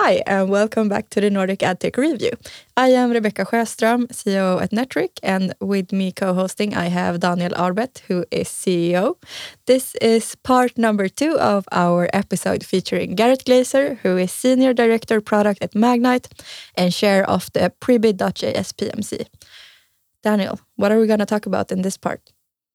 Hi, and welcome back to the Nordic AdTech Review. I am Rebecca Sjöström, CEO at Netric, and with me co hosting, I have Daniel Arbet, who is CEO. This is part number two of our episode featuring Gareth Glazer, who is Senior Director Product at Magnite and chair of the Prebid.js PMC. Daniel, what are we going to talk about in this part?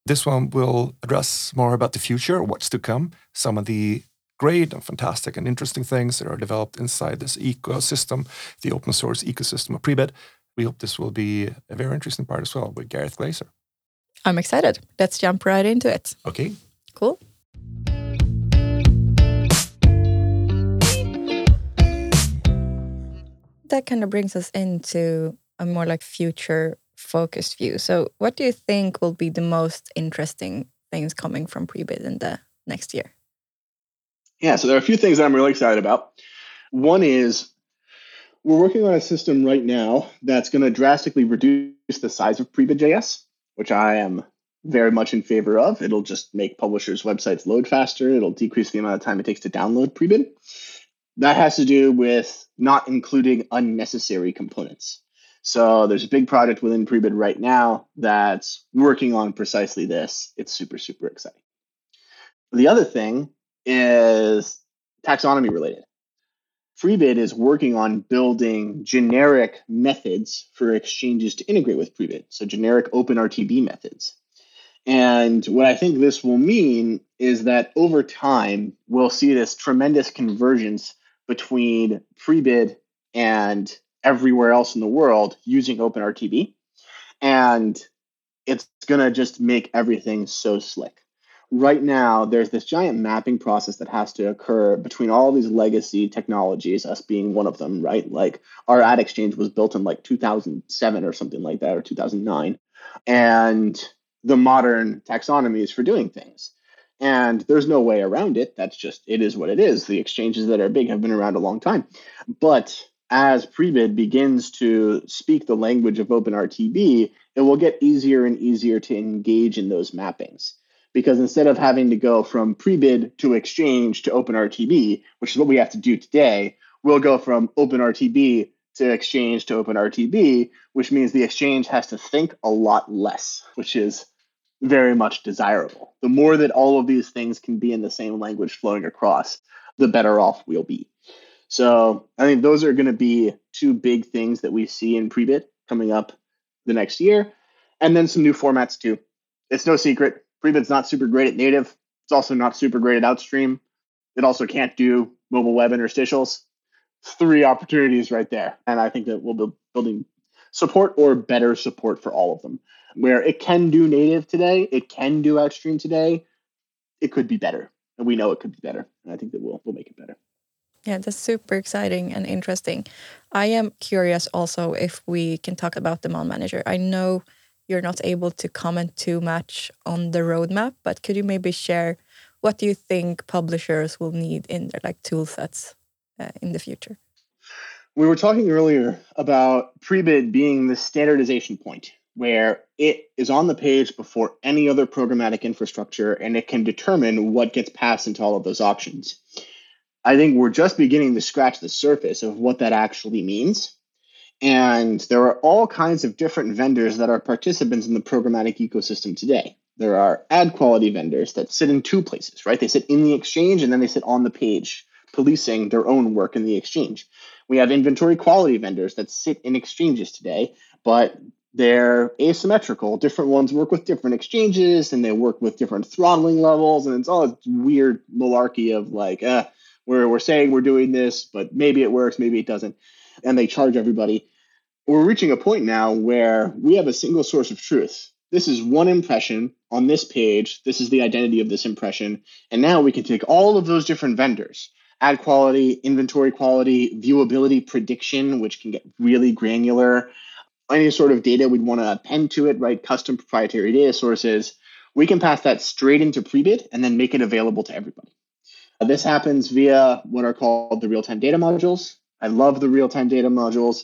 This one will address more about the future, what's to come, some of the great and fantastic and interesting things that are developed inside this ecosystem, the open source ecosystem of Prebid. We hope this will be a very interesting part as well with Gareth Glazer. I'm excited. Let's jump right into it. Okay. Cool. That kind of brings us into a more like future focused view. So, what do you think will be the most interesting things coming from Prebid in the next year? Yeah, so there are a few things that I'm really excited about. One is we're working on a system right now that's going to drastically reduce the size of Prebid.js, which I am very much in favor of. It'll just make publishers' websites load faster. It'll decrease the amount of time it takes to download Prebid. That has to do with not including unnecessary components. So there's a big project within Prebid right now that's working on precisely this. It's super, super exciting. The other thing is taxonomy related. Prebid is working on building generic methods for exchanges to integrate with Prebid, so generic OpenRTB methods. And what I think this will mean is that over time, we'll see this tremendous convergence between Prebid and everywhere else in the world using OpenRTB. And it's going to just make everything so slick right now there's this giant mapping process that has to occur between all these legacy technologies us being one of them right? Like our ad exchange was built in like 2007 or something like that or 2009 and the modern taxonomies for doing things. And there's no way around it. That's just it is what it is. The exchanges that are big have been around a long time. But as Prebid begins to speak the language of OpenRTB, it will get easier and easier to engage in those mappings because instead of having to go from Prebid to exchange to OpenRTB, which is what we have to do today, we'll go from OpenRTB to exchange to OpenRTB, which means the exchange has to think a lot less, which is very much desirable. The more that all of these things can be in the same language flowing across, the better off we'll be. So I think those are going to be two big things that we see in Prebid coming up the next year. And then some new formats too. It's no secret Prebid's not super great at native. It's also not super great at outstream. It also can't do mobile web interstitials. Three opportunities right there. And I think that we'll be building support or better support for all of them. Where it can do native today, it can do outstream today, it could be better. And we know it could be better. And I think that we'll, we'll make it better. Yeah, that's super exciting and interesting. I am curious also if we can talk about the demand manager. I know you're not able to comment too much on the roadmap, but could you maybe share what do you think publishers will need in their like tool sets uh, in the future? We were talking earlier about Prebid being the standardization point where it is on the page before any other programmatic infrastructure and it can determine what gets passed into all of those auctions. I think we're just beginning to scratch the surface of what that actually means. And there are all kinds of different vendors that are participants in the programmatic ecosystem today. There are ad quality vendors that sit in two places, right? They sit in the exchange and then they sit on the page, policing their own work in the exchange. We have inventory quality vendors that sit in exchanges today, but they're asymmetrical. Different ones work with different exchanges and they work with different throttling levels. And it's all a weird malarkey of like, uh, we're, we're saying we're doing this, but maybe it works, maybe it doesn't. And they charge everybody we're reaching a point now where we have a single source of truth. This is one impression on this page. This is the identity of this impression. And now we can take all of those different vendors ad quality, inventory quality, viewability prediction, which can get really granular, any sort of data we'd want to append to it, right? Custom proprietary data sources. We can pass that straight into Prebid and then make it available to everybody. This happens via what are called the real time data modules. I love the real time data modules.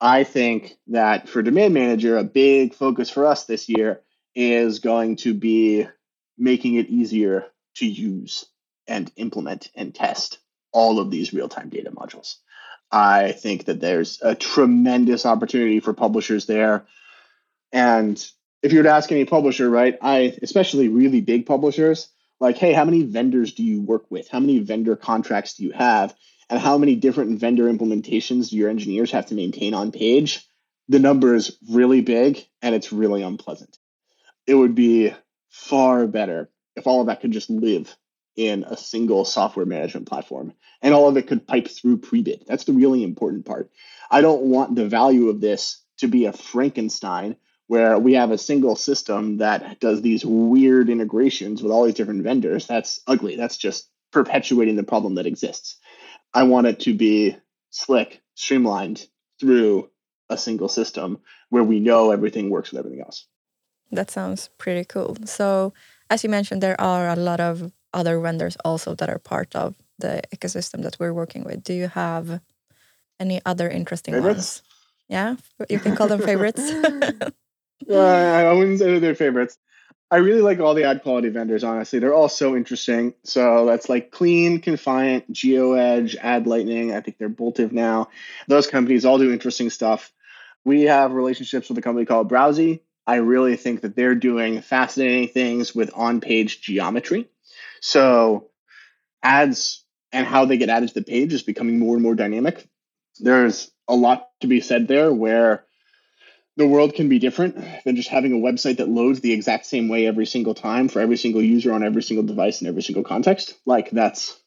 I think that for Demand Manager, a big focus for us this year is going to be making it easier to use and implement and test all of these real time data modules. I think that there's a tremendous opportunity for publishers there. And if you were to ask any publisher, right, I especially really big publishers, like, hey, how many vendors do you work with? How many vendor contracts do you have? And how many different vendor implementations your engineers have to maintain on page? The number is really big and it's really unpleasant. It would be far better if all of that could just live in a single software management platform and all of it could pipe through Prebid. That's the really important part. I don't want the value of this to be a Frankenstein where we have a single system that does these weird integrations with all these different vendors. That's ugly. That's just perpetuating the problem that exists. I want it to be slick, streamlined through a single system where we know everything works with everything else. That sounds pretty cool. So, as you mentioned, there are a lot of other vendors also that are part of the ecosystem that we're working with. Do you have any other interesting favorites? ones? Yeah, you can call them favorites. uh, I wouldn't say they're favorites. I really like all the ad quality vendors, honestly. They're all so interesting. So that's like Clean, Confiant, GeoEdge, Ad Lightning. I think they're Boltive now. Those companies all do interesting stuff. We have relationships with a company called Browsi. I really think that they're doing fascinating things with on page geometry. So ads and how they get added to the page is becoming more and more dynamic. There's a lot to be said there where the world can be different than just having a website that loads the exact same way every single time for every single user on every single device in every single context. Like that's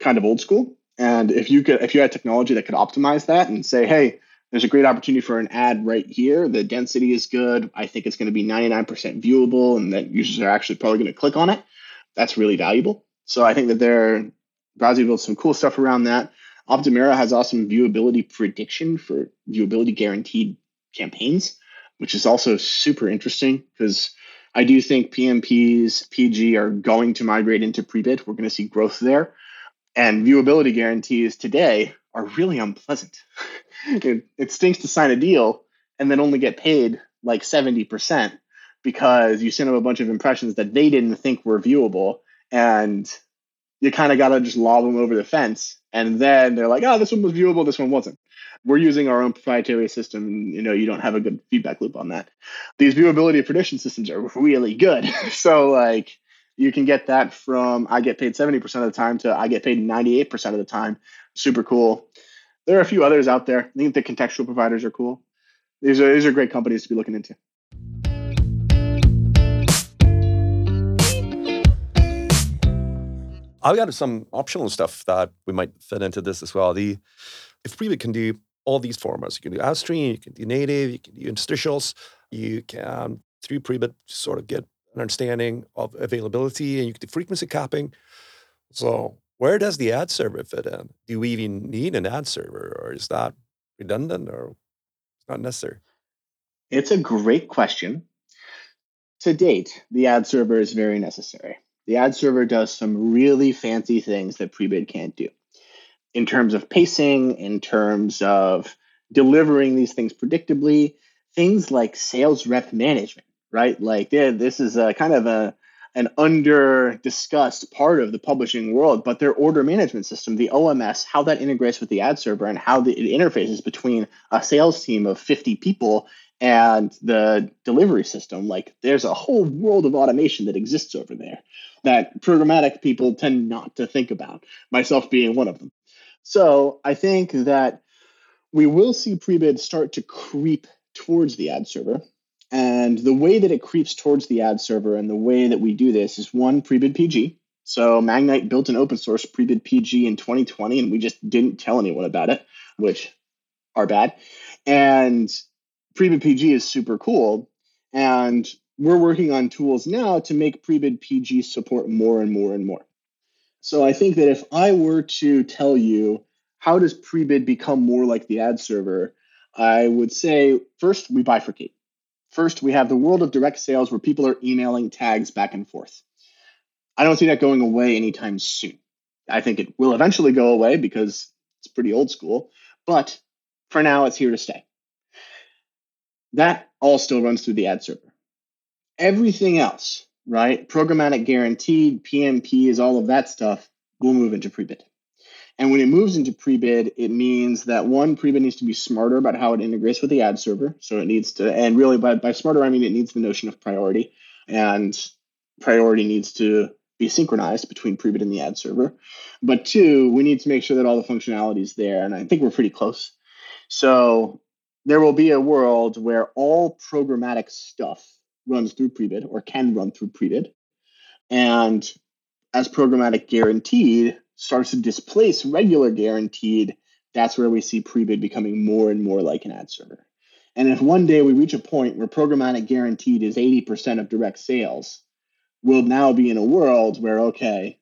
kind of old school. And if you could if you had technology that could optimize that and say, hey, there's a great opportunity for an ad right here. The density is good. I think it's going to be 99% viewable and that users are actually probably going to click on it. That's really valuable. So I think that they're Browsi built some cool stuff around that. Optimera has awesome viewability prediction for viewability guaranteed campaigns, which is also super interesting because I do think PMPs, PG are going to migrate into pre-bid. We're going to see growth there. And viewability guarantees today are really unpleasant. it, it stinks to sign a deal and then only get paid like 70% because you sent them a bunch of impressions that they didn't think were viewable. And you kind of got to just lob them over the fence. And then they're like, oh, this one was viewable, this one wasn't. We're using our own proprietary system and you know you don't have a good feedback loop on that. These viewability prediction systems are really good. So like you can get that from i get paid 70% of the time to i get paid 98% of the time. Super cool. There are a few others out there. I think the contextual providers are cool. These are these are great companies to be looking into I've got some optional stuff that we might fit into this as well. The if Prebid can do all these formats. You can do outstream, you can do native, you can do interstitials, you can through Prebid sort of get an understanding of availability and you can do frequency capping. So where does the ad server fit in? Do we even need an ad server or is that redundant or not necessary? It's a great question. To date, the ad server is very necessary. The ad server does some really fancy things that Prebid can't do in terms of pacing, in terms of delivering these things predictably, things like sales rep management, right? Like this is a kind of a an under discussed part of the publishing world, but their order management system, the OMS, how that integrates with the ad server and how the, it interfaces between a sales team of 50 people and the delivery system, like there's a whole world of automation that exists over there that programmatic people tend not to think about, myself being one of them. So I think that we will see Prebid start to creep towards the ad server. And the way that it creeps towards the ad server and the way that we do this is one Prebid PG. So Magnite built an open source Prebid PG in 2020, and we just didn't tell anyone about it, which are bad. And Prebid PG is super cool. And we're working on tools now to make Prebid PG support more and more and more. So I think that if I were to tell you how does Prebid become more like the ad server, I would say first we bifurcate. First, we have the world of direct sales where people are emailing tags back and forth. I don't see that going away anytime soon. I think it will eventually go away because it's pretty old school, but for now, it's here to stay. That all still runs through the ad server. Everything else, right? Programmatic guaranteed, PMP is all of that stuff We'll move into Prebid. And when it moves into pre-bid, it means that one, pre-bid needs to be smarter about how it integrates with the ad server. So it needs to, and really by, by smarter, I mean it needs the notion of priority. And priority needs to be synchronized between pre-bid and the ad server. But two, we need to make sure that all the functionality is there. And I think we're pretty close. So there will be a world where all programmatic stuff runs through pre-bid or can run through pre-bid. And as programmatic guaranteed starts to displace regular guaranteed, that's where we see pre-bid becoming more and more like an ad server. And if one day we reach a point where programmatic guaranteed is 80% of direct sales, we'll now be in a world where, okay,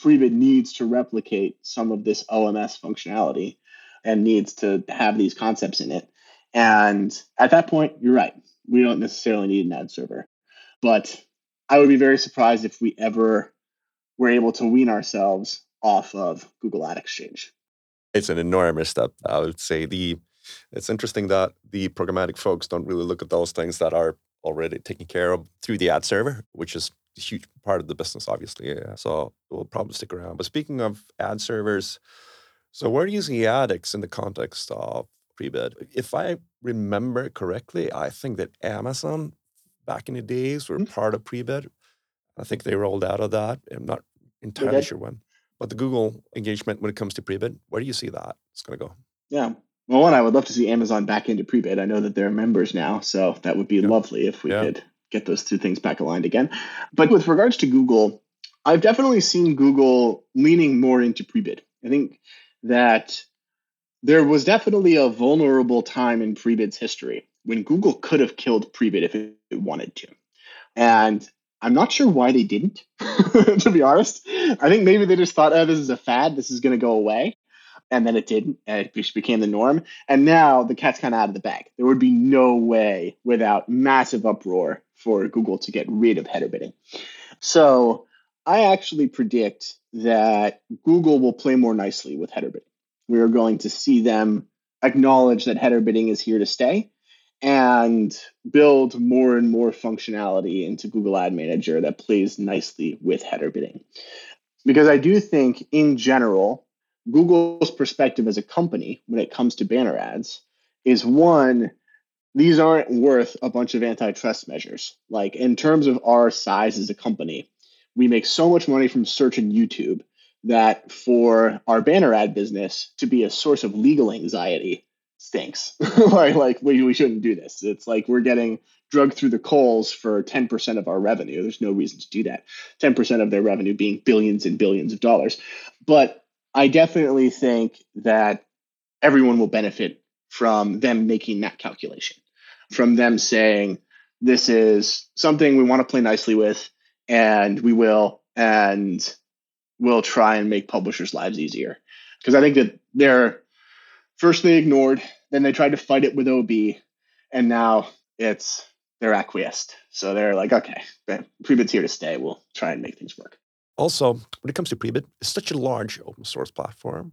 pre-bid needs to replicate some of this OMS functionality and needs to have these concepts in it. And at that point, you're right. We don't necessarily need an ad server. But I would be very surprised if we ever were able to wean ourselves off of Google Ad Exchange. It's an enormous step, I would say. The it's interesting that the programmatic folks don't really look at those things that are already taken care of through the ad server, which is a huge part of the business, obviously. Yeah. So we'll probably stick around. But speaking of ad servers, so we're using Addix in the context of pre-bid. If I remember correctly, I think that Amazon back in the days were mm-hmm. part of pre-bid. I think they rolled out of that. I'm not entirely sure when. But the Google engagement when it comes to pre-bid, where do you see that it's going to go? Yeah. Well, one, I would love to see Amazon back into pre-bid. I know that they're members now, so that would be yeah. lovely if we yeah. could get those two things back aligned again. But with regards to Google, I've definitely seen Google leaning more into pre-bid. I think that there was definitely a vulnerable time in pre-bid's history when Google could have killed pre-bid if it wanted to. And I'm not sure why they didn't, to be honest. I think maybe they just thought, oh, this is a fad. This is going to go away. And then it didn't. And it became the norm. And now the cat's kind of out of the bag. There would be no way without massive uproar for Google to get rid of header bidding. So I actually predict that Google will play more nicely with header bidding. We are going to see them acknowledge that header bidding is here to stay and build more and more functionality into Google Ad Manager that plays nicely with header bidding. Because I do think, in general, Google's perspective as a company when it comes to banner ads is one, these aren't worth a bunch of antitrust measures. Like, in terms of our size as a company, we make so much money from search and YouTube that for our banner ad business to be a source of legal anxiety stinks. like, like we, we shouldn't do this. It's like we're getting drugged through the coals for 10% of our revenue. There's no reason to do that. 10% of their revenue being billions and billions of dollars. But I definitely think that everyone will benefit from them making that calculation, from them saying, this is something we want to play nicely with, and we will, and we'll try and make publishers' lives easier. Because I think that they're first they ignored, then they tried to fight it with OB, and now it's they're acquiesced. So they're like, okay, Prebid's here to stay. We'll try and make things work. Also, when it comes to Prebid, it's such a large open source platform.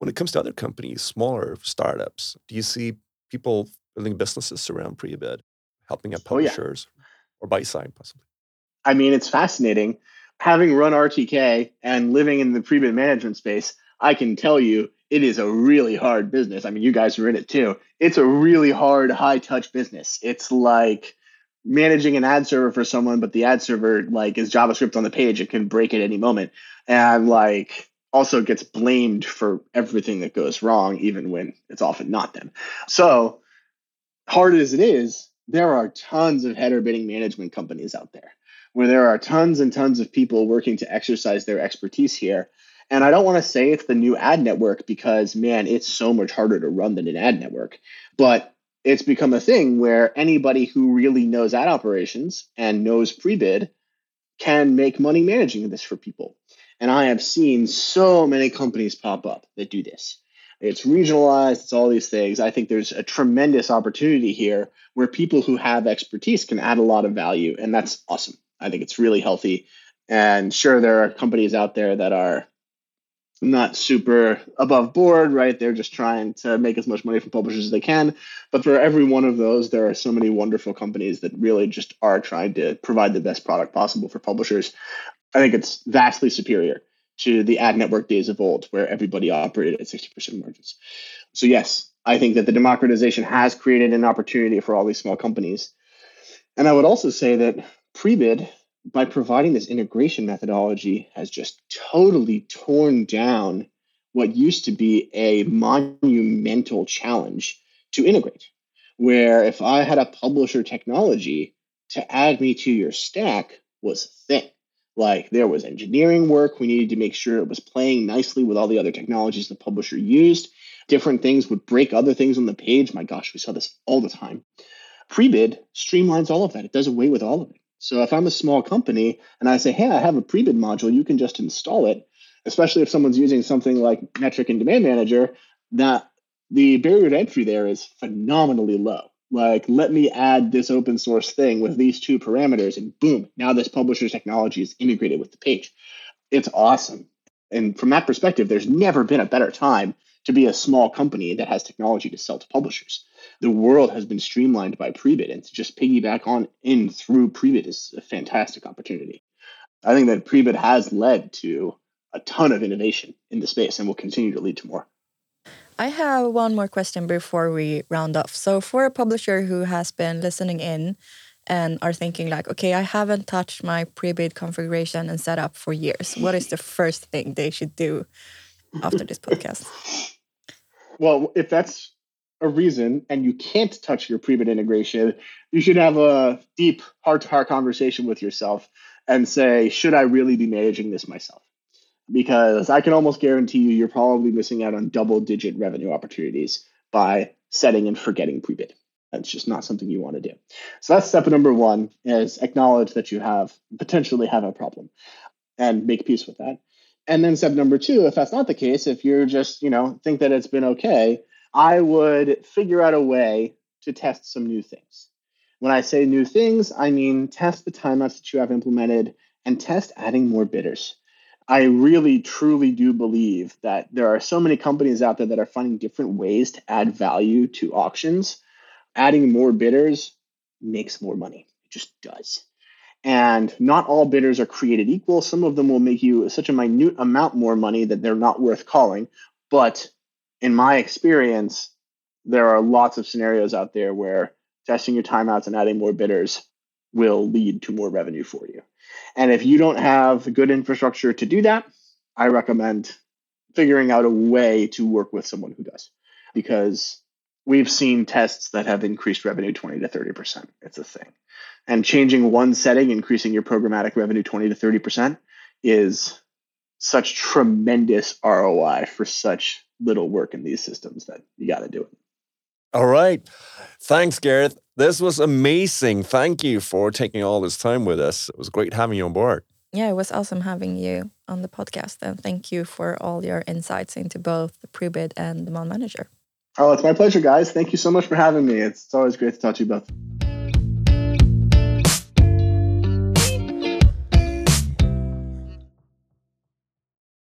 When it comes to other companies, smaller startups, do you see people building businesses around Prebid, helping out publishers oh, yeah. or buy side possibly? I mean, it's fascinating. Having run RTK and living in the Prebid management space, I can tell you it is a really hard business. I mean, you guys are in it too. It's a really hard, high touch business. It's like managing an ad server for someone, but the ad server like is JavaScript on the page. It can break at any moment. And like also gets blamed for everything that goes wrong, even when it's often not them. So hard as it is, there are tons of header bidding management companies out there where there are tons and tons of people working to exercise their expertise here and I don't want to say it's the new ad network because, man, it's so much harder to run than an ad network. But it's become a thing where anybody who really knows ad operations and knows pre bid can make money managing this for people. And I have seen so many companies pop up that do this. It's regionalized, it's all these things. I think there's a tremendous opportunity here where people who have expertise can add a lot of value. And that's awesome. I think it's really healthy. And sure, there are companies out there that are not super above board, right? They're just trying to make as much money from publishers as they can. But for every one of those, there are so many wonderful companies that really just are trying to provide the best product possible for publishers. I think it's vastly superior to the ad network days of old where everybody operated at 60% margins. So, yes, I think that the democratization has created an opportunity for all these small companies. And I would also say that Prebid, by providing this integration methodology, has just totally torn down what used to be a monumental challenge to integrate. Where if I had a publisher technology to add me to your stack was a thing. Like there was engineering work. We needed to make sure it was playing nicely with all the other technologies the publisher used. Different things would break other things on the page. My gosh, we saw this all the time. Prebid streamlines all of that. It does away with all of it. So if I'm a small company and I say, hey, I have a Prebid module, you can just install it, especially if someone's using something like Metric and Demand Manager, that the barrier to entry there is phenomenally low. Like let me add this open source thing with these two parameters and boom now this publisher's technology is integrated with the page. It's awesome. And from that perspective there's never been a better time to be a small company that has technology to sell to publishers the world has been streamlined by prebid and to just piggyback on in through prebid is a fantastic opportunity i think that prebid has led to a ton of innovation in the space and will continue to lead to more I have one more question before we round off. So, for a publisher who has been listening in and are thinking like, okay, I haven't touched my pre-bid configuration and setup for years. What is the first thing they should do after this podcast? Well, if that's a reason and you can't touch your pre-bid integration, you should have a deep heart-to-heart conversation with yourself and say, should I really be managing this myself? because I can almost guarantee you you're probably missing out on double digit revenue opportunities by setting and forgetting pre-bid. That's just not something you want to do. So that's step number one is acknowledge that you have potentially have a problem and make peace with that. And then step number two, if that's not the case, if you're just, you know, think that it's been okay, I would figure out a way to test some new things. When I say new things, I mean test the timeouts that you have implemented and test adding more bidders. I really truly do believe that there are so many companies out there that are finding different ways to add value to auctions. Adding more bidders makes more money. It just does. And not all bidders are created equal. Some of them will make you such a minute amount more money that they're not worth calling. But in my experience, there are lots of scenarios out there where testing your timeouts and adding more bidders will lead to more revenue for you. And if you don't have good infrastructure to do that, I recommend figuring out a way to work with someone who does because we've seen tests that have increased revenue 20 to 30%. It's a thing. And changing one setting, increasing your programmatic revenue 20 to 30% is such tremendous ROI for such little work in these systems that you got to do it. All right. Thanks, Gareth. This was amazing. Thank you for taking all this time with us. It was great having you on board. Yeah, it was awesome having you on the podcast. And thank you for all your insights into both the pre-bid and Demand Manager. Oh, it's my pleasure, guys. Thank you so much for having me. It's, it's always great to talk to you both.